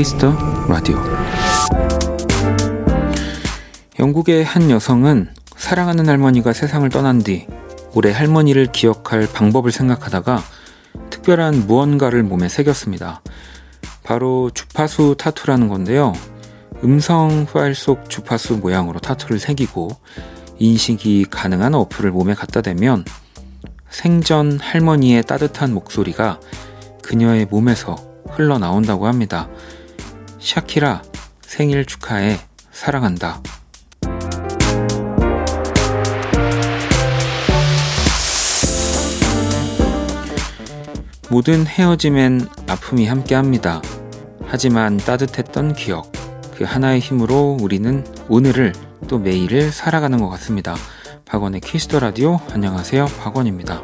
키스 더 라디오 영국의 한 여성은 사랑하는 할머니가 세상을 떠난 뒤 올해 할머니를 기억할 방법을 생각하다가 특별한 무언가를 몸에 새겼습니다. 바로 주파수 타투라는 건데요. 음성 파일 속 주파수 모양으로 타투를 새기고 인식이 가능한 어플을 몸에 갖다 대면 생전 할머니의 따뜻한 목소리가 그녀의 몸에서 흘러나온다고 합니다. 샤키라 생일 축하해 사랑한다. 모든 헤어짐엔 아픔이 함께 합니다. 하지만 따뜻했던 기억, 그 하나의 힘으로 우리는 오늘을 또 매일을 살아가는 것 같습니다. 박원의 키스 더 라디오 안녕하세요. 박원입니다.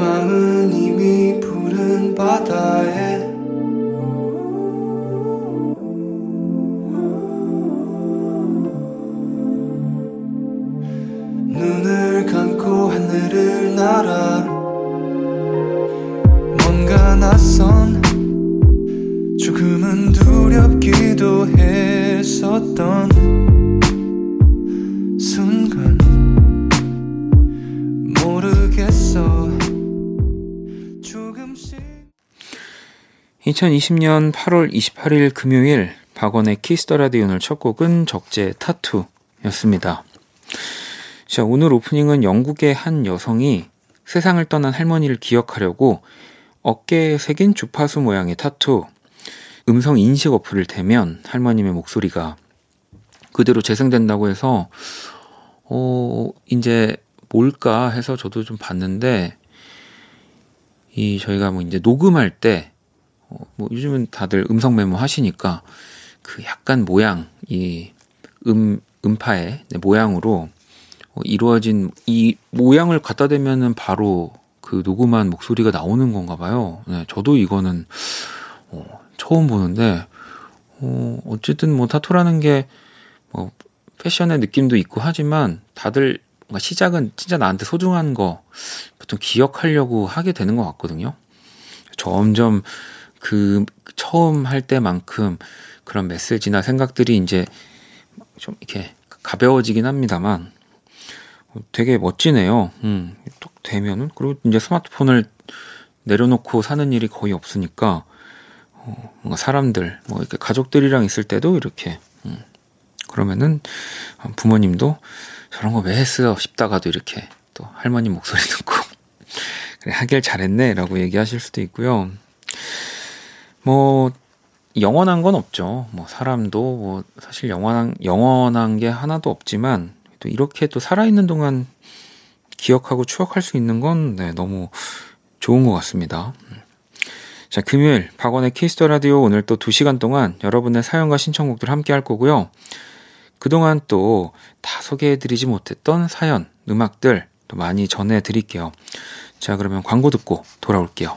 마음은 이미 푸른 바다에. 눈을 감고 하늘을 날아 2020년 8월 28일 금요일 박원의 키스 더 라디오 오늘 첫 곡은 적재 타투였습니다. 자, 오늘 오프닝은 영국의 한 여성이 세상을 떠난 할머니를 기억하려고 어깨에 새긴 주파수 모양의 타투, 음성 인식 어플을 대면 할머님의 목소리가 그대로 재생된다고 해서, 어, 이제 뭘까 해서 저도 좀 봤는데, 이 저희가 뭐 이제 녹음할 때 어, 뭐 요즘은 다들 음성 메모 하시니까 그 약간 모양 이 음 음파의 네, 모양으로 어, 이루어진 이 모양을 갖다 대면은 바로 그 녹음한 목소리가 나오는 건가 봐요. 네, 저도 이거는 어, 처음 보는데 어, 어쨌든 뭐 타투라는 게 뭐 패션의 느낌도 있고 하지만 다들 뭔가 시작은 진짜 나한테 소중한 거 보통 기억하려고 하게 되는 것 같거든요. 점점 그 처음 할 때만큼 그런 메시지나 생각들이 이제 좀 이렇게 가벼워지긴 합니다만 되게 멋지네요. 음, 또 되면은 그리고 이제 스마트폰을 내려놓고 사는 일이 거의 없으니까 어, 뭔가 사람들 뭐 이렇게 가족들이랑 있을 때도 이렇게 음, 그러면은 부모님도 저런 거 왜 했어 싶다가도 이렇게 또 할머니 목소리 듣고 그래 하길 잘했네라고 얘기하실 수도 있고요. 뭐 영원한 건 없죠. 뭐 사람도 뭐 사실 영원한 영원한 게 하나도 없지만 또 이렇게 또 살아 있는 동안 기억하고 추억할 수 있는 건 네, 너무 좋은 것 같습니다. 자, 금요일 박원의 키스 더 라디오 오늘 또 2시간 동안 여러분의 사연과 신청곡들 함께 할 거고요. 그동안 또 다 소개해 드리지 못했던 사연, 음악들 또 많이 전해 드릴게요. 자, 그러면 광고 듣고 돌아올게요.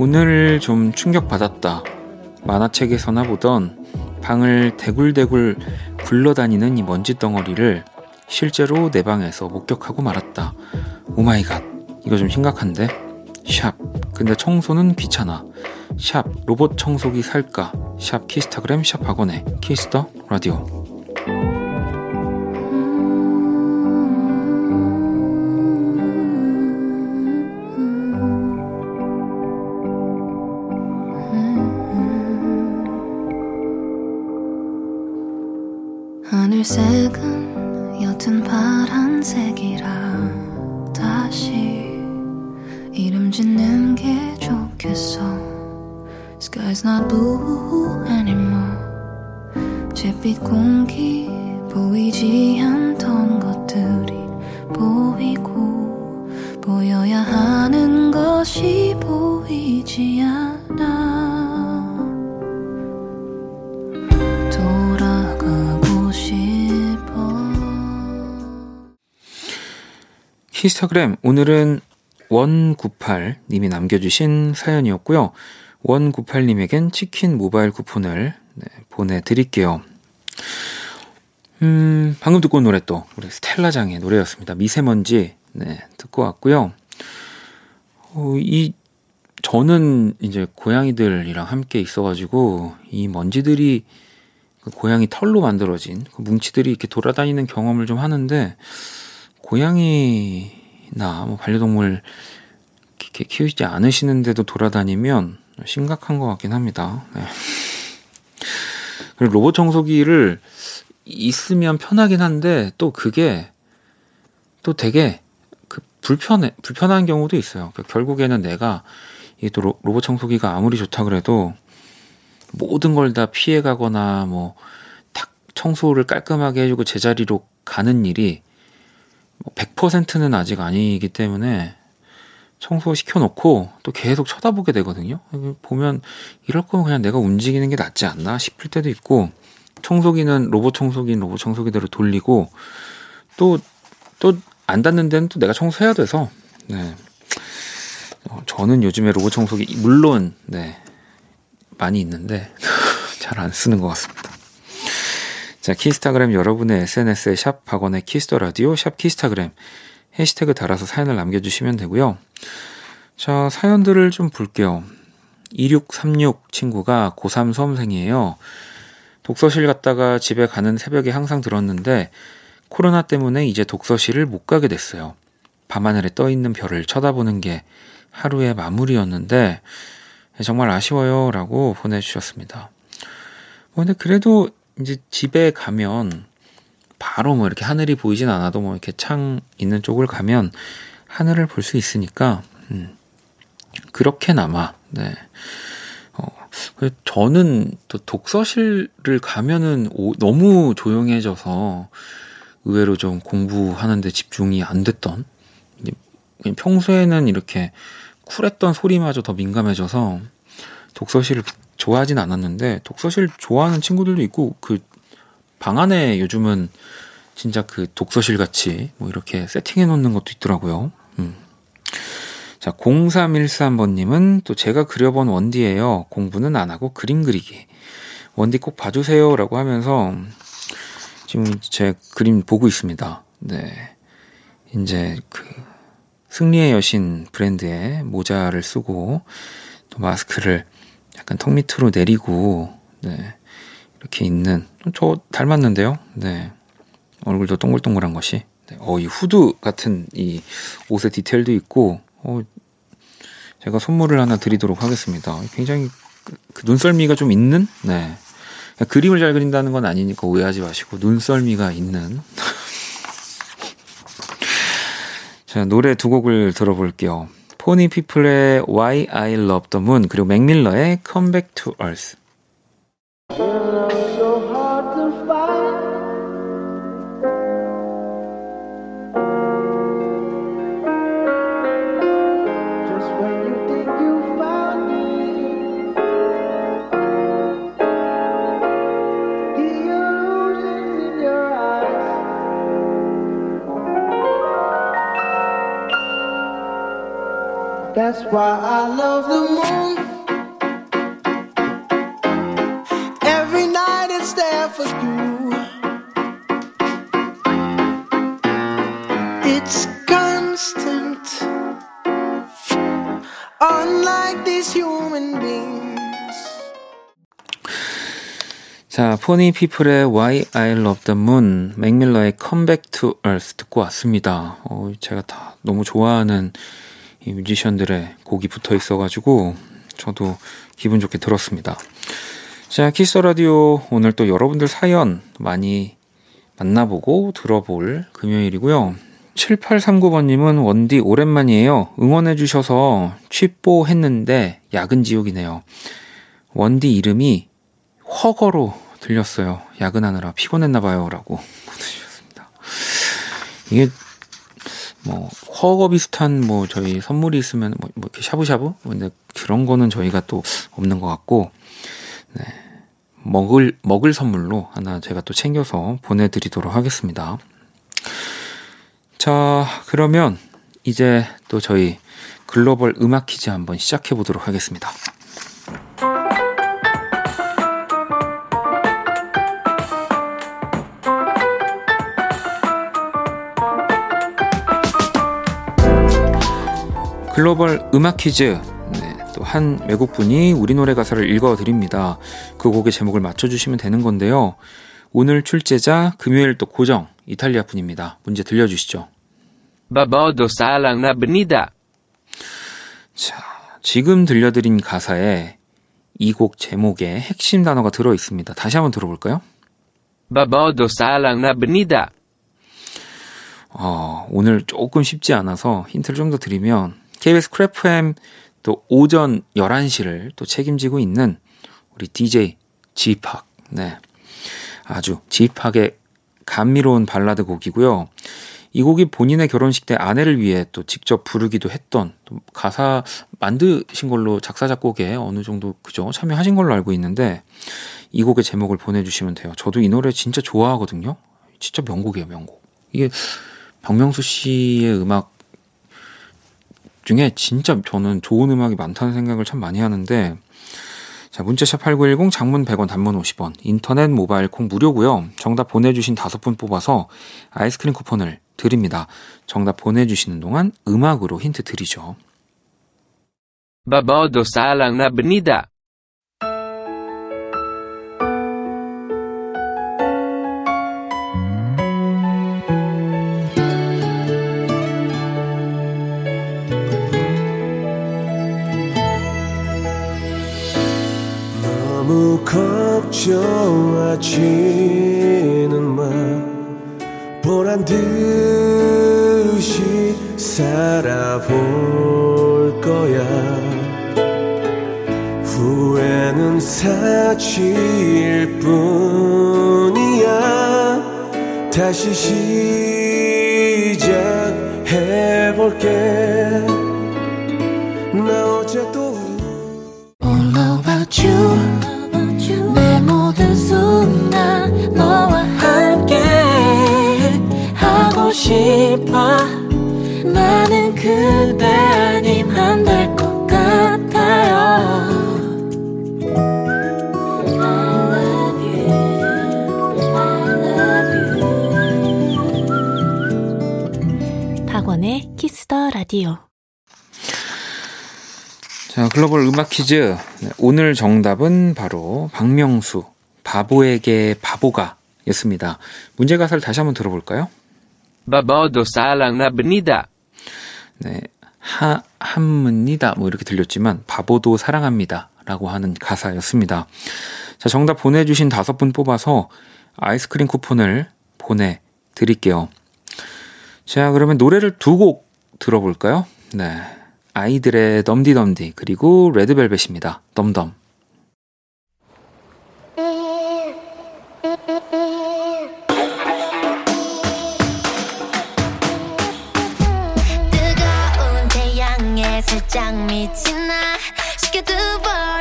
오늘 좀 충격받았다. 만화책에서나 보던 방을 대굴대굴 굴러다니는 이 먼지 덩어리를 실제로 내 방에서 목격하고 말았다. Oh my god. 이거 좀 심각한데? 샵. 근데 청소는 귀찮아. 샵. 로봇 청소기 살까? 샵 키스타그램 샵 박원의 키스 더 라디오. 하늘색은 옅은 파란색이라 다시 이름 짓는 게 생각했어. Sky's not blue anymore. 잿빛 공기 보이지 않던 것들이 히스타그램 오늘은 원98님이 남겨주신 사연이었고요. 원98님에겐 치킨 모바일 쿠폰을 네, 보내드릴게요. 음, 방금 듣고 온 노래 또 우리 스텔라장의 노래였습니다. 미세먼지 네, 듣고 왔고요. 어, 이 저는 이제 고양이들이랑 함께 있어가지고 이 먼지들이 그 고양이 털로 만들어진 그 뭉치들이 이렇게 돌아다니는 경험을 좀 하는데 고양이나 뭐 반려동물 이렇게 키우지 않으시는데도 돌아다니면 심각한 것 같긴 합니다. 네. 그리고 로봇 청소기를 있으면 편하긴 한데 또 그게 또 되게 그 불편해 불편한 경우도 있어요. 그러니까 결국에는 내가 이또 로봇 청소기가 아무리 좋다 그래도 모든 걸 다 피해가거나 뭐 탁 청소를 깔끔하게 해주고 제자리로 가는 일이 100%는 뭐 아직 아니기 때문에 청소 시켜놓고 또 계속 쳐다보게 되거든요. 보면 이럴 거면 그냥 내가 움직이는 게 낫지 않나 싶을 때도 있고 청소기는 로봇 청소기는 로봇 청소기대로 돌리고 또 또 안 닿는 데는 또 내가 청소해야 돼서 네. 어, 저는 요즘에 로봇 청소기 물론 네 많이 있는데 잘 안 쓰는 것 같습니다. 자 키스타그램 여러분의 SNS에 샵 박원의 키스 더 라디오 샵 키스타그램 해시태그 달아서 사연을 남겨주시면 되고요. 자 사연들을 좀 볼게요. 2636 친구가 고3 수험생이에요. 독서실 갔다가 집에 가는 새벽에 항상 들었는데 코로나 때문에 이제 독서실을 못 가게 됐어요. 밤하늘에 떠 있는 별을 쳐다보는 게 하루의 마무리였는데 정말 아쉬워요 라고 보내주셨습니다. 뭐 근데 그래도 이제 집에 가면 바로 뭐 이렇게 하늘이 보이진 않아도 뭐 이렇게 창 있는 쪽을 가면 하늘을 볼 수 있으니까 음, 그렇게나마 네. 저는 또 독서실을 가면은 오, 너무 조용해져서 의외로 좀 공부하는데 집중이 안 됐던 평소에는 이렇게 쿨했던 소리마저 더 민감해져서 독서실을 좋아하진 않았는데 독서실 좋아하는 친구들도 있고 그 방 안에 요즘은 진짜 그 독서실 같이 뭐 이렇게 세팅해 놓는 것도 있더라고요. 음. 자, 0313번님은 또 제가 그려본 원디예요. 공부는 안 하고 그림 그리기. 원디 꼭 봐주세요. 라고 하면서 지금 제 그림 보고 있습니다. 네. 이제 그 승리의 여신 브랜드의 모자를 쓰고 또 마스크를 약간 턱 밑으로 내리고 네. 이렇게 있는 저 닮았는데요. 네. 얼굴도 동글동글한 것이. 네. 어, 이 후드 같은 이 옷의 디테일도 있고 어, 제가 선물을 하나 드리도록 하겠습니다. 굉장히 그, 그 눈썰미가 좀 있는, 네. 그림을 잘 그린다는 건 아니니까 오해하지 마시고, 눈썰미가 있는. 자, 노래 두 곡을 들어볼게요. 포니 피플의 Why I Love the Moon, 그리고 맥밀러의 Come Back to Earth. That's why I love the moon. Every night it's there for you. It's constant. Unlike these human beings. 자, 포니 피플의 Why I Love the Moon, 맥밀러의 Come Back to Earth 듣고 왔습니다. 어, 제가 다 너무 좋아하는 이 뮤지션들의 곡이 붙어 있어가지고 저도 기분 좋게 들었습니다. 자, 키스 라디오 오늘 또 여러분들 사연 많이 만나보고 들어볼 금요일이고요. 7839번님은 원디 오랜만이에요. 응원해주셔서 취뽀 했는데 야근 지옥이네요. 원디 이름이 허거로 들렸어요. 야근하느라 피곤했나봐요. 라고 보내주셨습니다. 이게 뭐 허거 비슷한 뭐 저희 선물이 있으면 뭐, 뭐 이렇게 샤브샤브 근데 그런 거는 저희가 또 없는 것 같고 네. 먹을 먹을 선물로 하나 제가 또 챙겨서 보내드리도록 하겠습니다. 자 그러면 이제 또 저희 글로벌 음악 퀴즈 한번 시작해 보도록 하겠습니다. 글로벌 음악 퀴즈. 네, 또 한 외국분이 우리 노래 가사를 읽어 드립니다. 그 곡의 제목을 맞춰주시면 되는 건데요. 오늘 출제자 금요일 또 고정 이탈리아 분입니다. 문제 들려주시죠. Salang na benida. 자, 지금 들려드린 가사에 이 곡 제목에 핵심 단어가 들어 있습니다. 다시 한번 들어볼까요? Salang na benida. 어, 오늘 조금 쉽지 않아서 힌트를 좀 더 드리면 KBS Cool FM 또 오전 11시를 또 책임지고 있는 우리 DJ 지팍. 네. 아주 지팍의 감미로운 발라드 곡이고요. 이 곡이 본인의 결혼식 때 아내를 위해 또 직접 부르기도 했던 또 가사 만드신 걸로 작사 작곡에 어느 정도 그죠 참여하신 걸로 알고 있는데 이 곡의 제목을 보내주시면 돼요. 저도 이 노래 진짜 좋아하거든요. 진짜 명곡이에요, 명곡. 이게 박명수 씨의 음악 중에 진짜 저는 좋은 음악이 많다는 생각을 참 많이 하는데 자, 문자샵 8910 장문 100원 단문 50원 인터넷 모바일 콩 무료고요. 정답 보내 주신 다섯 분 뽑아서 아이스크림 쿠폰을 드립니다. 정답 보내 주시는 동안 음악으로 힌트 드리죠. Na benida. 너무 걱정하지는 마. 보란 듯이 살아볼 거야. 후회는 사치일 뿐이야. 다시 시작해볼게 싶어 나는 그대 아님 안 될 것 같아요 박원의 키스 더 라디오. 자, 글로벌 음악 퀴즈. 네, 오늘 정답은 바로 박명수, 바보에게 바보가 였습니다. 문제 가사를 다시 한번 들어볼까요? Salang na benida. 네, 하, 합니다. 뭐 이렇게 들렸지만, 바보도 사랑합니다. 라고 하는 가사였습니다. 자, 정답 보내주신 다섯 분 뽑아서 아이스크림 쿠폰을 보내드릴게요. 자, 그러면 노래를 두 곡 들어볼까요? 네. 아이들의 덤디덤디, 그리고 레드벨벳입니다. 덤덤. 태양에 살짝 미친 나 쉽게 두볼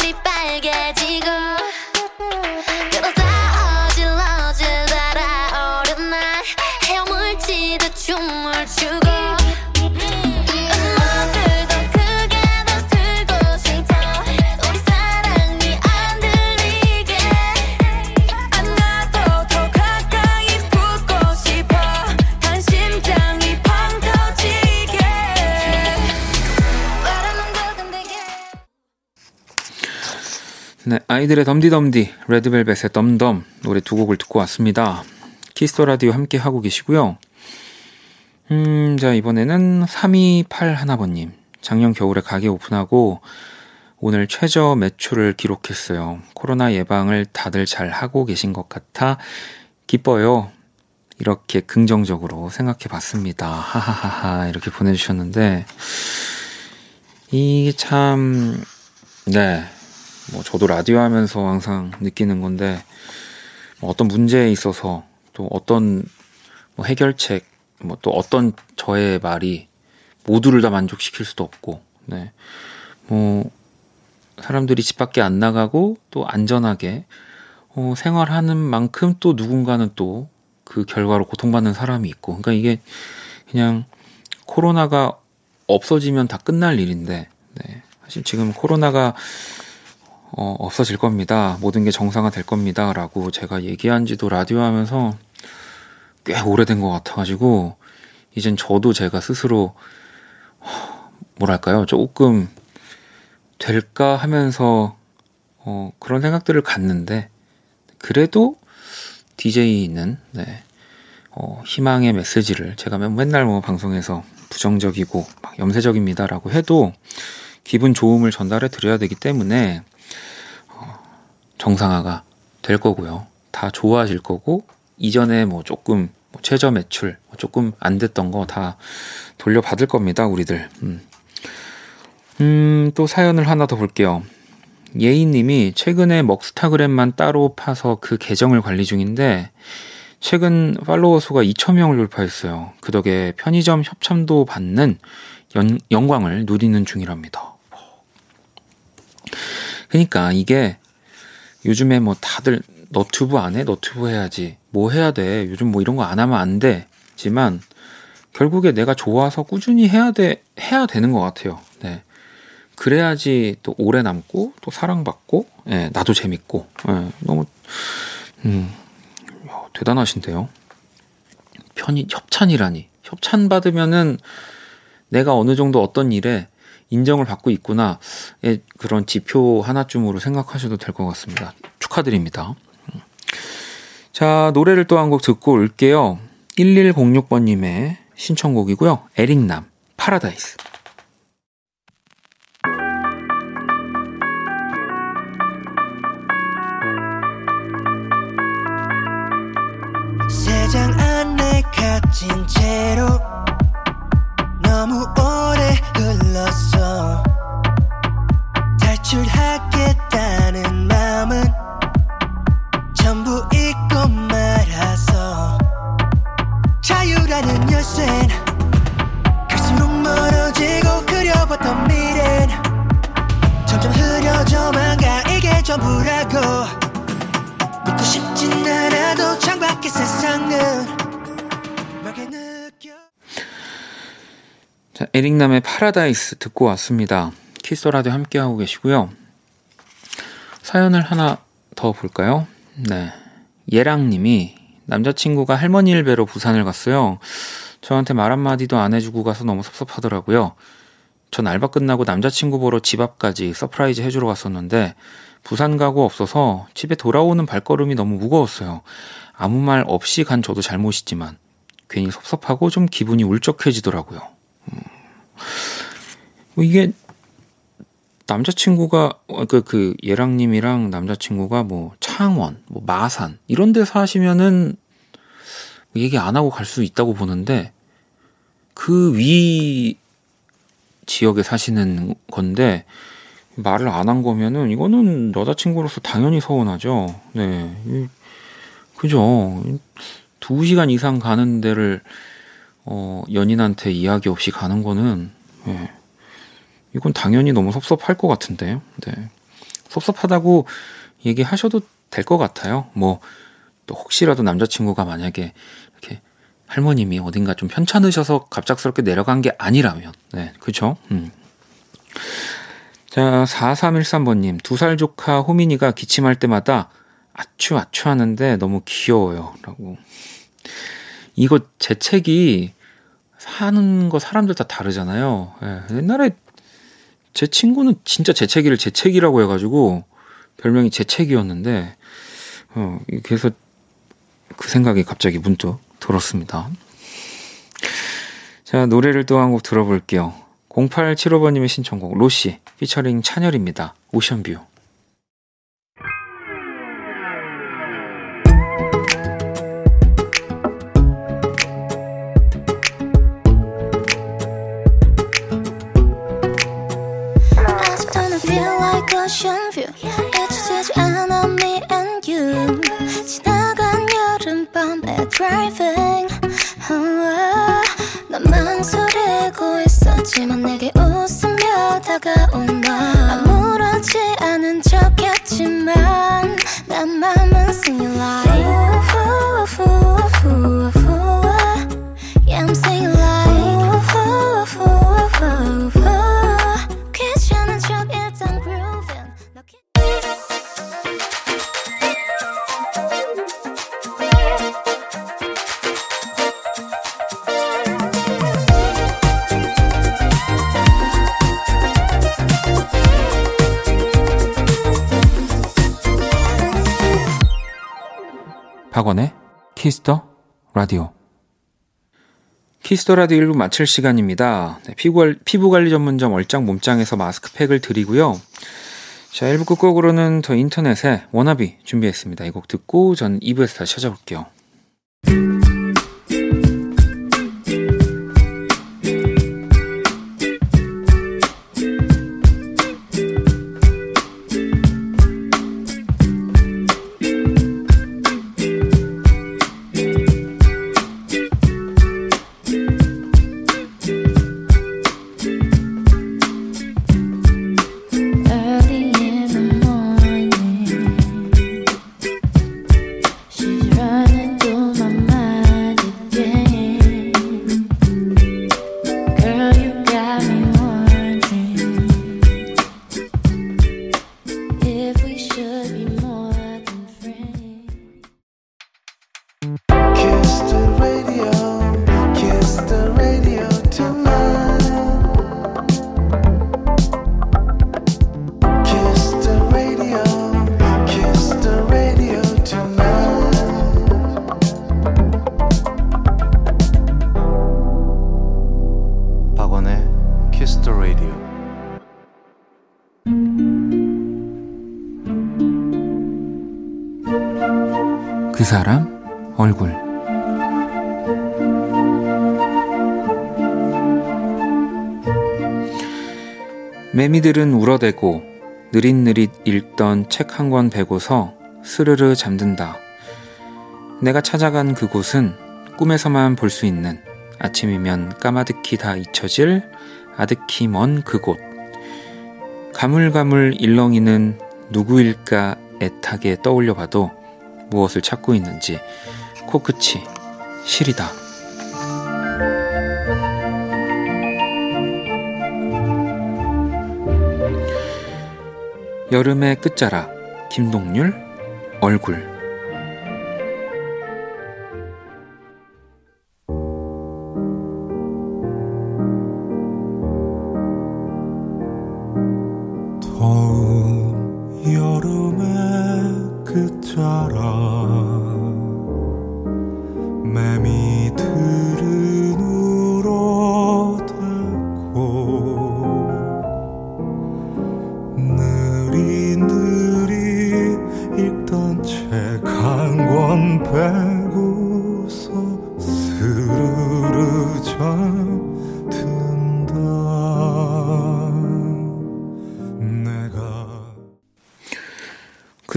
네, 아이들의 덤디덤디, 레드벨벳의 덤덤 노래 두 곡을 듣고 왔습니다. 키스 더 라디오 함께 하고 계시고요. 음, 자, 이번에는 3281번님. 작년 겨울에 가게 오픈하고 오늘 최저 매출을 기록했어요. 코로나 예방을 다들 잘 하고 계신 것 같아 기뻐요. 이렇게 긍정적으로 생각해 봤습니다. 하하하하 이렇게 보내주셨는데 이게 참 네. 뭐 저도 라디오 하면서 항상 느끼는 건데 뭐 어떤 문제에 있어서 또 어떤 뭐 해결책 뭐 또 어떤 저의 말이 모두를 다 만족시킬 수도 없고 네. 뭐 사람들이 집 밖에 안 나가고 또 안전하게 어, 생활하는 만큼 또 누군가는 또 그 결과로 고통받는 사람이 있고 그러니까 이게 그냥 코로나가 없어지면 다 끝날 일인데 네. 사실 지금 코로나가 어, 없어질 겁니다. 모든 게 정상화 될 겁니다. 라고 제가 얘기한 지도 라디오 하면서 꽤 오래된 것 같아가지고, 이젠 저도 제가 스스로, 어, 뭐랄까요. 조금 될까 하면서, 어, 그런 생각들을 갖는데, 그래도 DJ는, 네, 어, 희망의 메시지를 제가 맨날 뭐 방송에서 부정적이고 막 염세적입니다라고 해도 기분 좋음을 전달해 드려야 되기 때문에 정상화가 될 거고요. 다 좋아질 거고 이전에 뭐 조금 뭐 최저 매출 뭐 조금 안 됐던 거 다 돌려받을 겁니다. 우리들. 음. 음, 또 사연을 하나 더 볼게요. 예인님이 최근에 먹스타그램만 따로 파서 그 계정을 관리 중인데 최근 팔로워 수가 2,000명을 돌파했어요. 그 덕에 편의점 협찬도 받는 연, 영광을 누리는 중이랍니다. 그러니까 이게 요즘에 뭐 다들 너튜브 안 해? 너튜브 해야지. 뭐 해야 돼? 요즘 뭐 이런 거 안 하면 안 되지만 결국에 내가 좋아서 꾸준히 해야 돼 해야 되는 것 같아요. 네. 그래야지 또 오래 남고 또 사랑받고 예, 나도 재밌고 예, 너무 음, 야, 대단하신데요. 편이 협찬이라니 협찬 받으면은 내가 어느 정도 어떤 일에 인정을 받고 있구나의 그런 지표 하나쯤으로 생각하셔도 될 것 같습니다. 축하드립니다. 자, 노래를 또 한 곡 듣고 올게요. 1106번님의 신청곡이고요. 에릭남, 파라다이스. 세장 안에 갇힌 채로 너무 오래 흘렀어. 탈출하겠다는 자, 에릭남의 파라다이스 듣고 왔습니다. 키스 더 라디오 함께하고 계시고요. 사연을 하나 더 볼까요? 네. 예랑님이 남자친구가 할머니를 뵈러 부산을 갔어요. 저한테 말 한마디도 안 해주고 가서 너무 섭섭하더라고요. 전 알바 끝나고 남자친구 보러 집 앞까지 surprise 해주러 갔었는데 부산 가고 없어서 집에 돌아오는 발걸음이 너무 무거웠어요. 아무 말 없이 간 저도 잘못이지만 괜히 섭섭하고 좀 기분이 울적해지더라고요. 음. 뭐 이게 남자친구가 어, 그, 그 예랑님이랑 남자친구가 뭐 창원, 뭐 마산 이런 데 사시면은 얘기 안 하고 갈 수 있다고 보는데 그 위 지역에 사시는 건데 말을 안 한 거면은 이거는 여자친구로서 당연히 서운하죠. 네. 이- 그죠. 두 시간 이상 가는 데를 어, 연인한테 이야기 없이 가는 거는 예. 이건 당연히 너무 섭섭할 것 같은데. 네. 섭섭하다고 얘기하셔도 될 것 같아요. 뭐 또 혹시라도 남자친구가 만약에 이렇게 할머님이 어딘가 좀 편찮으셔서 갑작스럽게 내려간 게 아니라면, 네, 그쵸? 음. 자, 4313번님, 두 살 조카 호민이가 기침할 때마다 아추, 아추 하는데 너무 귀여워요. 라고. 이거 재채기 하는 거 사람들 다 다르잖아요. 예, 옛날에 제 친구는 진짜 재채기를 재채기라고 해가지고 별명이 재채기였는데, 어, 그래서 그 생각이 갑자기 문득 들었습니다. 자, 노래를 또 한 곡 들어볼게요. 0875번님의 신청곡, 로시, 피처링 찬열입니다. 오션뷰. 키스 더 라디오. 키스 더 라디오 1부 마칠 시간입니다. 네, 피부관리, 피부 관리 전문점 얼짱 몸짱에서 마스크팩을 드리고요. 자, 1부 끝곡으로는 더 인터넷의 Wanna Be 준비했습니다. 이 곡 듣고 전 2부에서 다시 찾아올게요. 매미들은 울어대고 느릿느릿 읽던 책 한 권 베고서 스르르 잠든다. 내가 찾아간 그곳은 꿈에서만 볼 수 있는 아침이면 까마득히 다 잊혀질 아득히 먼 그곳. 가물가물 일렁이는 누구일까 애타게 떠올려 봐도 무엇을 찾고 있는지 코끝이 시리다. 여름의 끝자락 김동률 얼굴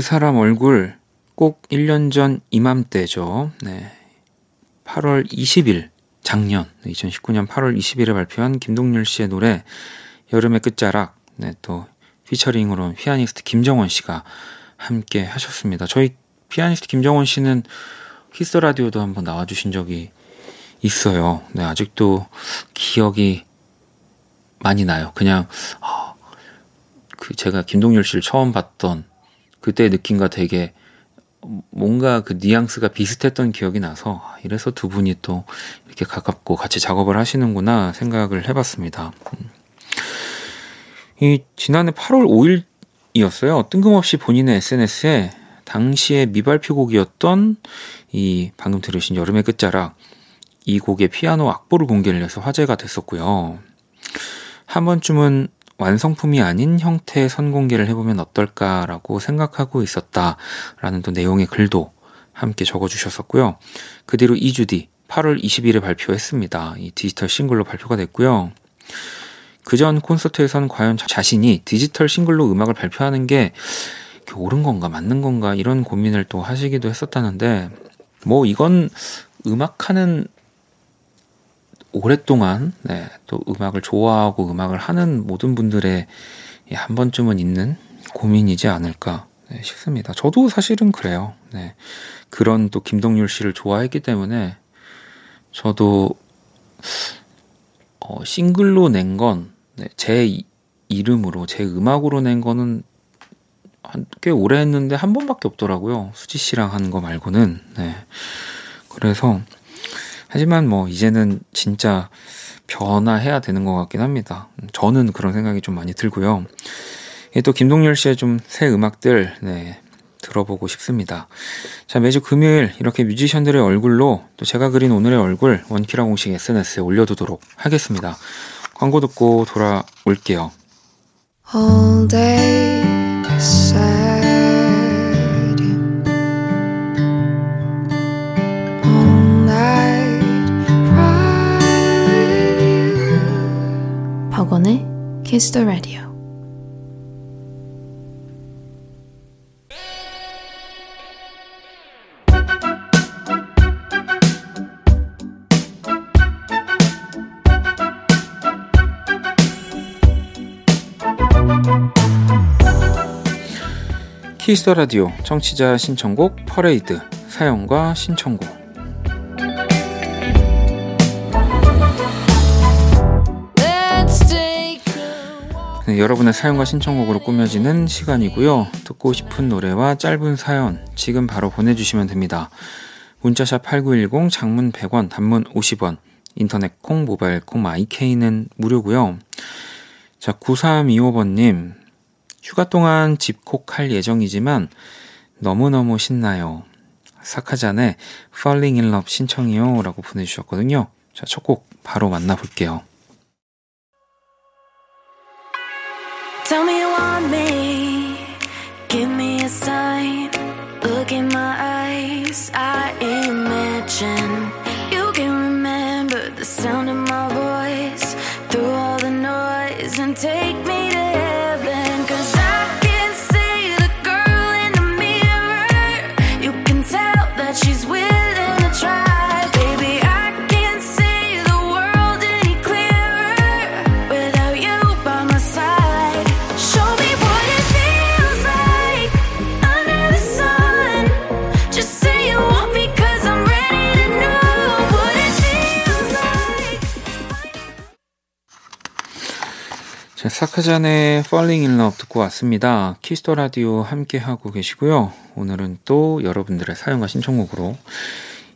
그 사람 얼굴 꼭 1년 전 이맘때죠. 네. 8월 20일 작년 2019년 8월 20일에 발표한 김동률 씨의 노래 여름의 끝자락 네, 또 피처링으로 피아니스트 김정원 씨가 함께 하셨습니다. 저희 피아니스트 김정원 씨는 Kiss the Radio도 한번 나와 주신 적이 있어요. 네, 아직도 기억이 많이 나요. 그냥 아, 그 제가 김동률 씨를 처음 봤던 그때의 느낌과 되게 뭔가 그 뉘앙스가 비슷했던 기억이 나서 아, 이래서 두 분이 또 이렇게 가깝고 같이 작업을 하시는구나 생각을 해봤습니다. 음. 이 지난해 8월 5일이었어요. 뜬금없이 본인의 SNS에 당시의 미발표곡이었던 이 방금 들으신 여름의 끝자락 이 곡의 피아노 악보를 공개를 해서 화제가 됐었고요. 한 번쯤은 완성품이 아닌 형태의 선공개를 해보면 어떨까라고 생각하고 있었다라는 또 내용의 글도 함께 적어주셨었고요. 그 뒤로 2주 뒤 8월 20일에 발표했습니다. 이 디지털 싱글로 발표가 됐고요. 그 전 콘서트에선 과연 자- 자신이 디지털 싱글로 음악을 발표하는 게 옳은 건가 맞는 건가 이런 고민을 또 하시기도 했었다는데 뭐 이건 음악하는 오랫동안 네, 또 음악을 좋아하고 음악을 하는 모든 분들의 예, 한 번쯤은 있는 고민이지 않을까 네, 싶습니다. 저도 사실은 그래요. 네. 그런 또 김동률 씨를 좋아했기 때문에 저도 어, 싱글로 낸 건 제 이름으로 제 음악으로 낸 거는 한, 꽤 오래 했는데 한 번밖에 없더라고요. 수지 씨랑 한 거 말고는. 네. 그래서 하지만 뭐 이제는 진짜 변화해야 되는 것 같긴 합니다. 저는 그런 생각이 좀 많이 들고요. 예, 또 김동률 씨의 좀 새 음악들 네, 들어보고 싶습니다. 자 매주 금요일 이렇게 뮤지션들의 얼굴로 또 제가 그린 오늘의 얼굴 원키라 공식 SNS에 올려두도록 하겠습니다. 광고 듣고 돌아올게요. all day Kiss the Radio. 키스터 라디오 청취자 신청곡 퍼레이드 사연과 신청곡 여러분의 사연과 신청곡으로 꾸며지는 시간이고요. 듣고 싶은 노래와 짧은 사연 지금 바로 보내주시면 됩니다. 문자샵 8910 장문 100원 단문 50원 인터넷 콩 모바일 콩 마이케이는 무료고요. 자 9325번님 휴가 동안 집콕할 예정이지만 너무너무 신나요. 사카잔의 Falling in Love 신청이요 라고 보내주셨거든요. 자 첫 곡 바로 만나볼게요. Tell me you want me. Give me a sign. Look in my eyes. I imagine 사카잔의 Falling in Love 듣고 왔습니다. Kiss the Radio 함께 하고 계시고요. 오늘은 또 여러분들의 사연과 신청곡으로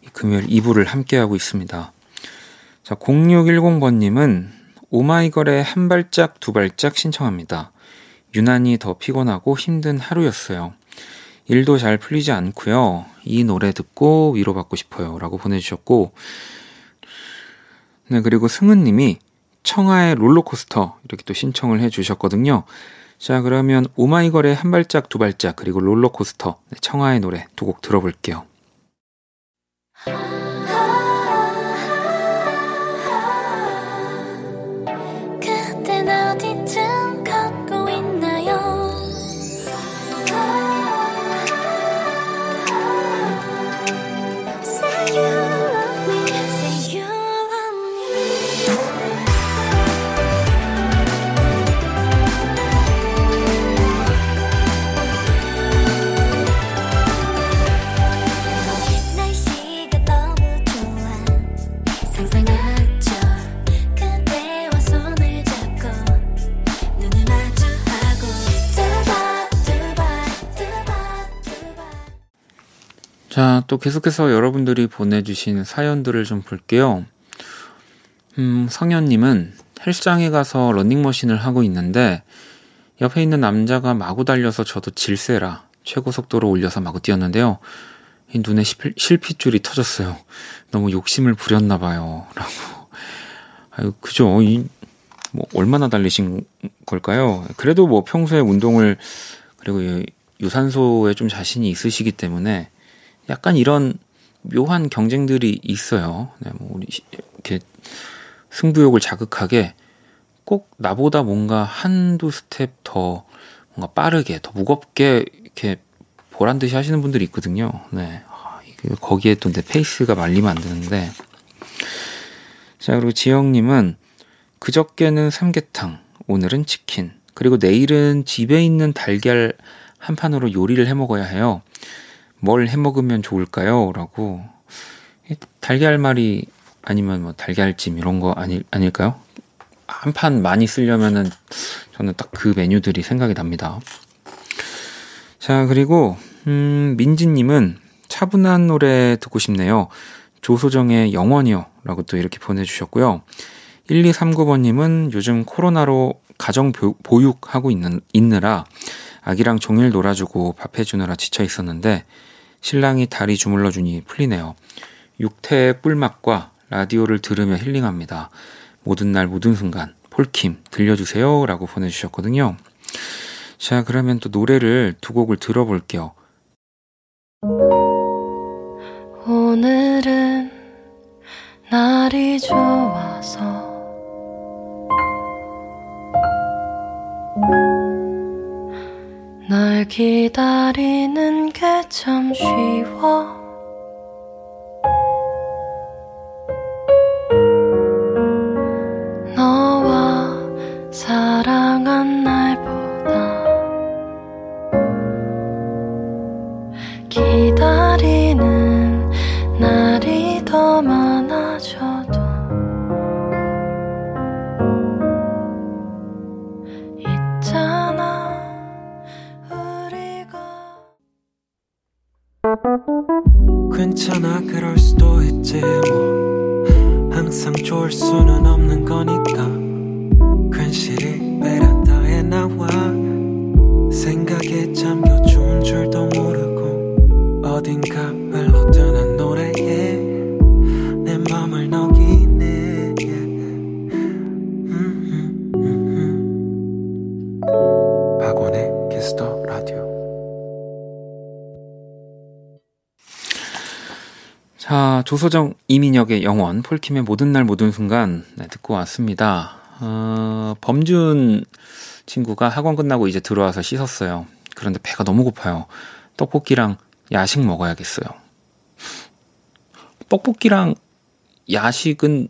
이 금요일 2부를 함께 하고 있습니다. 자, 0610번님은 오마이걸의 한 발짝 두 발짝 신청합니다. 유난히 더 피곤하고 힘든 하루였어요. 일도 잘 풀리지 않고요. 이 노래 듣고 위로받고 싶어요. 라고 보내주셨고, 네, 그리고 승은님이 청하의 롤러코스터 이렇게 또 신청을 해주셨거든요. 자, 그러면 오마이걸의 한 발짝 두 발짝 그리고 롤러코스터 네, 청하의 노래 두 곡 들어볼게요. 또 계속해서 여러분들이 보내주신 사연들을 좀 볼게요. 음, 성현님은 헬스장에 가서 런닝머신을 하고 있는데 옆에 있는 남자가 마구 달려서 저도 질세라 최고 속도로 올려서 마구 뛰었는데요. 이 눈에 실핏- 실핏줄이 터졌어요. 너무 욕심을 부렸나 봐요. 라고. 아유, 그죠. 이, 뭐, 얼마나 달리신 걸까요? 그래도 뭐 평소에 운동을, 그리고 이 유산소에 좀 자신이 있으시기 때문에 약간 이런 묘한 경쟁들이 있어요. 네, 뭐 우리 시- 이렇게 승부욕을 자극하게 꼭 나보다 뭔가 한두 스텝 더 뭔가 빠르게, 더 무겁게 이렇게 보란 듯이 하시는 분들이 있거든요. 네. 아, 거기에 또 내 페이스가 말리면 안 되는데. 자, 그리고 지영님은 그저께는 삼계탕, 오늘은 치킨, 그리고 내일은 집에 있는 달걀 한 판으로 요리를 해 먹어야 해요. 뭘 해 먹으면 좋을까요? 라고. 이 달걀말이 아니면 뭐 달걀찜 이런 거 아니, 아닐까요? 한 판 많이 쓰려면은 저는 딱 그 메뉴들이 생각이 납니다. 자, 그리고, 음, 민지님은 차분한 노래 듣고 싶네요. 조소정의 영원이요. 라고 또 이렇게 보내주셨고요. 1239번님은 요즘 코로나로 가정 보- 보육하고 있는, 있느라 아기랑 종일 놀아주고 밥 해주느라 지쳐 있었는데 신랑이 다리 주물러 주니 풀리네요. 육태의 꿀맛과 라디오를 들으며 힐링합니다. 모든 날 모든 순간 폴킴 들려주세요 라고 보내주셨거든요. 자 그러면 또 노래를 두 곡을 들어볼게요. 오늘은 날이 좋아서 널 기다리는 게 참 쉬워 너와 조소정 이민혁의 영원, 폴킴의 모든 날 모든 순간 네, 듣고 왔습니다. 어, 범준 친구가 학원 끝나고 이제 들어와서 씻었어요. 그런데 배가 너무 고파요. 떡볶이랑 야식 먹어야겠어요. 떡볶이랑 야식은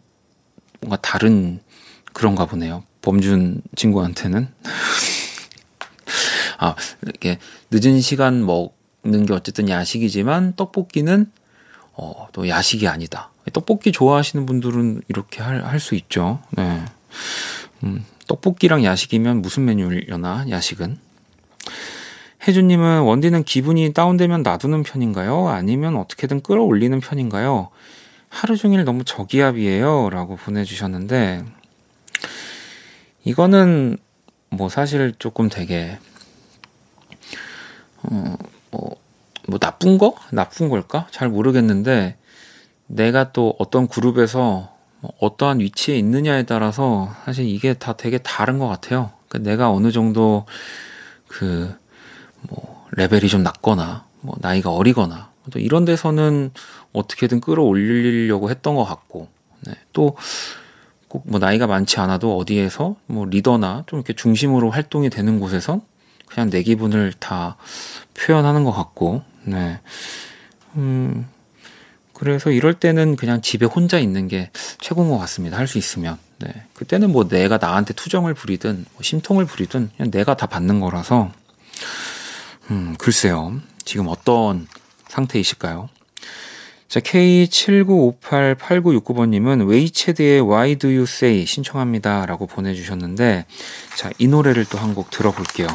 뭔가 다른 그런가 보네요. 범준 친구한테는. 아, 이렇게 늦은 시간 먹는 게 어쨌든 야식이지만 떡볶이는 어, 또 야식이 아니다. 떡볶이 좋아하시는 분들은 이렇게 할, 할 수 있죠. 네. 음, 떡볶이랑 야식이면 무슨 메뉴려나, 야식은? 혜주님은 원디는 기분이 다운되면 놔두는 편인가요? 아니면 어떻게든 끌어올리는 편인가요? 하루 종일 너무 저기압이에요. 라고 보내주셨는데, 이거는 뭐 사실 조금 되게, 어, 뭐, 뭐 나쁜 거? 나쁜 걸까? 잘 모르겠는데 내가 또 어떤 그룹에서 뭐 어떠한 위치에 있느냐에 따라서 사실 이게 다 되게 다른 것 같아요. 그러니까 내가 어느 정도 그 뭐 레벨이 좀 낮거나 뭐 나이가 어리거나 또 이런 데서는 어떻게든 끌어올리려고 했던 것 같고 네. 또 꼭 뭐 나이가 많지 않아도 어디에서 뭐 리더나 좀 이렇게 중심으로 활동이 되는 곳에선 그냥 내 기분을 다 표현하는 것 같고, 네. 음, 그래서 이럴 때는 그냥 집에 혼자 있는 게 최고인 것 같습니다. 할 수 있으면. 네. 그때는 뭐 내가 나한테 투정을 부리든, 뭐 심통을 부리든, 그냥 내가 다 받는 거라서, 음, 글쎄요. 지금 어떤 상태이실까요? 자, K79588969번님은 웨이체드의 Why Do You Say 신청합니다. 라고 보내주셨는데, 자, 이 노래를 또 한 곡 들어볼게요.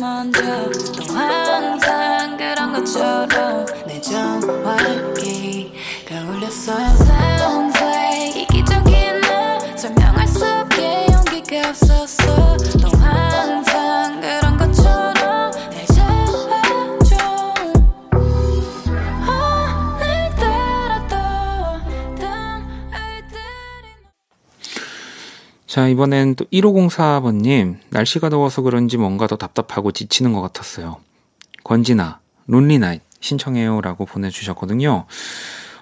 먼저 또 항상 그런 것처럼 내 전화기가 울렸어 자, 이번엔 또 1504번님, 날씨가 더워서 그런지 뭔가 더 답답하고 지치는 것 같았어요. 권진아, 론리나잇 신청해요 라고 보내주셨거든요.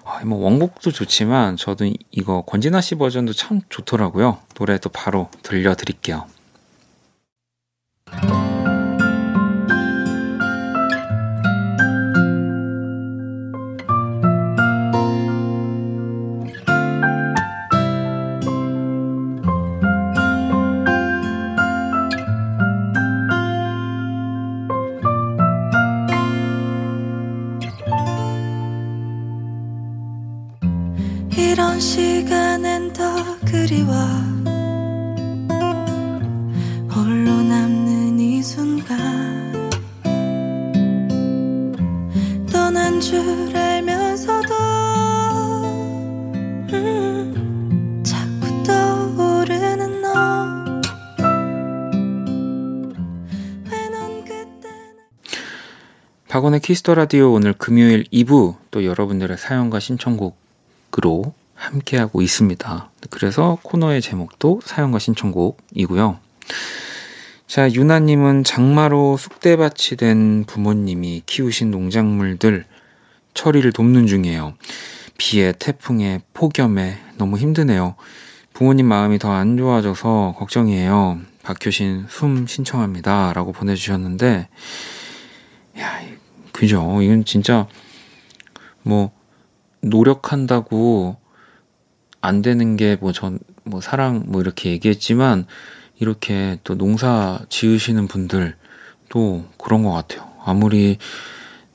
아, 뭐 원곡도 좋지만 저도 이- 이거 권진아 씨 버전도 참 좋더라고요. 노래도 바로 들려드릴게요. Kiss the Radio 오늘 금요일 2부 또 여러분들의 사연과 신청곡으로 함께하고 있습니다. 그래서 코너의 제목도 사연과 신청곡이고요. 자, 유나님은 장마로 쑥대밭이 된 부모님이 키우신 농작물들 처리를 돕는 중이에요. 비에, 태풍에, 폭염에 너무 힘드네요. 부모님 마음이 더 안 좋아져서 걱정이에요. 박효신 숨 신청합니다. 라고 보내주셨는데, 야, 그죠. 이건 진짜 뭐 노력한다고 안 되는 게 뭐전뭐 사랑 뭐 이렇게 얘기했지만 이렇게 또 농사 지으시는 분들도 그런 것 같아요. 아무리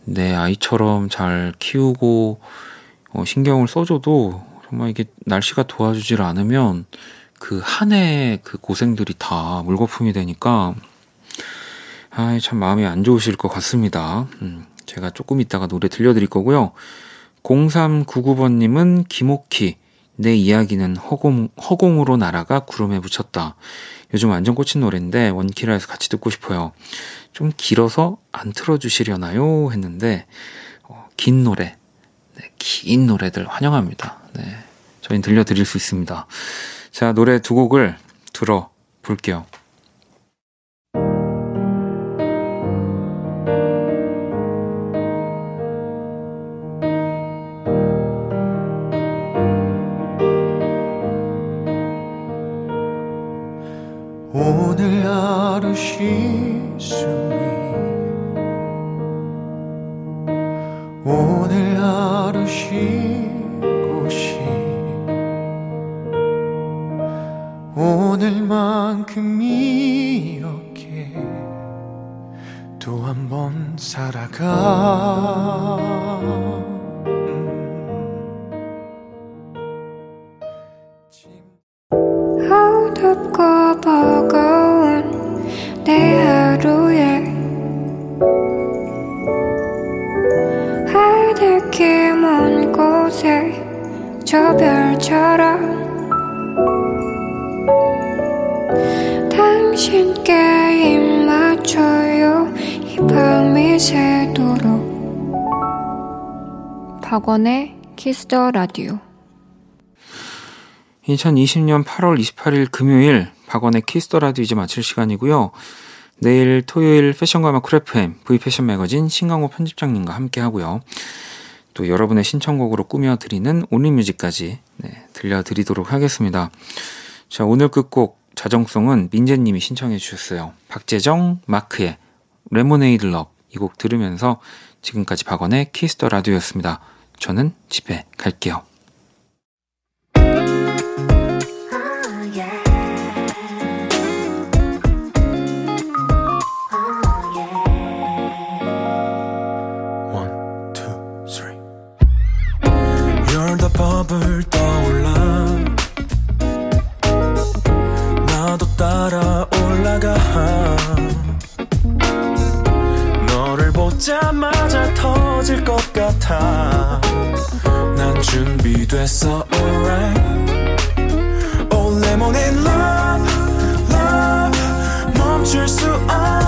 내 아이처럼 잘 키우고 어, 신경을 써줘도 정말 이게 날씨가 도와주질 않으면 그 한 해의 그 고생들이 다 물거품이 되니까 아, 참 마음이 안 좋으실 것 같습니다. 음, 제가 조금 이따가 노래 들려드릴 거고요. 0399번님은 김옥희, 내 이야기는 허공, 허공으로 날아가 구름에 붙였다. 요즘 완전 꽂힌 노래인데 원키라에서 같이 듣고 싶어요. 좀 길어서 안 틀어주시려나요? 했는데 어, 긴 노래, 네, 긴 노래들 환영합니다. 네, 저희는 들려드릴 수 있습니다. 자, 노래 두 곡을 들어볼게요. Kiss the Radio 2020년 8월 28일 금요일 박원의 Kiss the Radio 이제 마칠 시간이고요. 내일 토요일 패션과 음악 Cool FM V패션 매거진 신강호 편집장님과 함께 하고요. 또 여러분의 신청곡으로 꾸며드리는 Only Music까지 네, 들려드리도록 하겠습니다. 자 오늘 끝곡 자정송은 민재님이 신청해 주셨어요. 박재정 마크의 Lemonade Love 이 곡 들으면서 지금까지 박원의 키스터 라디오였습니다. 저는 집에 갈게요. 보자마자 터질 것 같아. 난 준비됐어 alright. Oh, 올레몬의 love love. 멈출 수 없어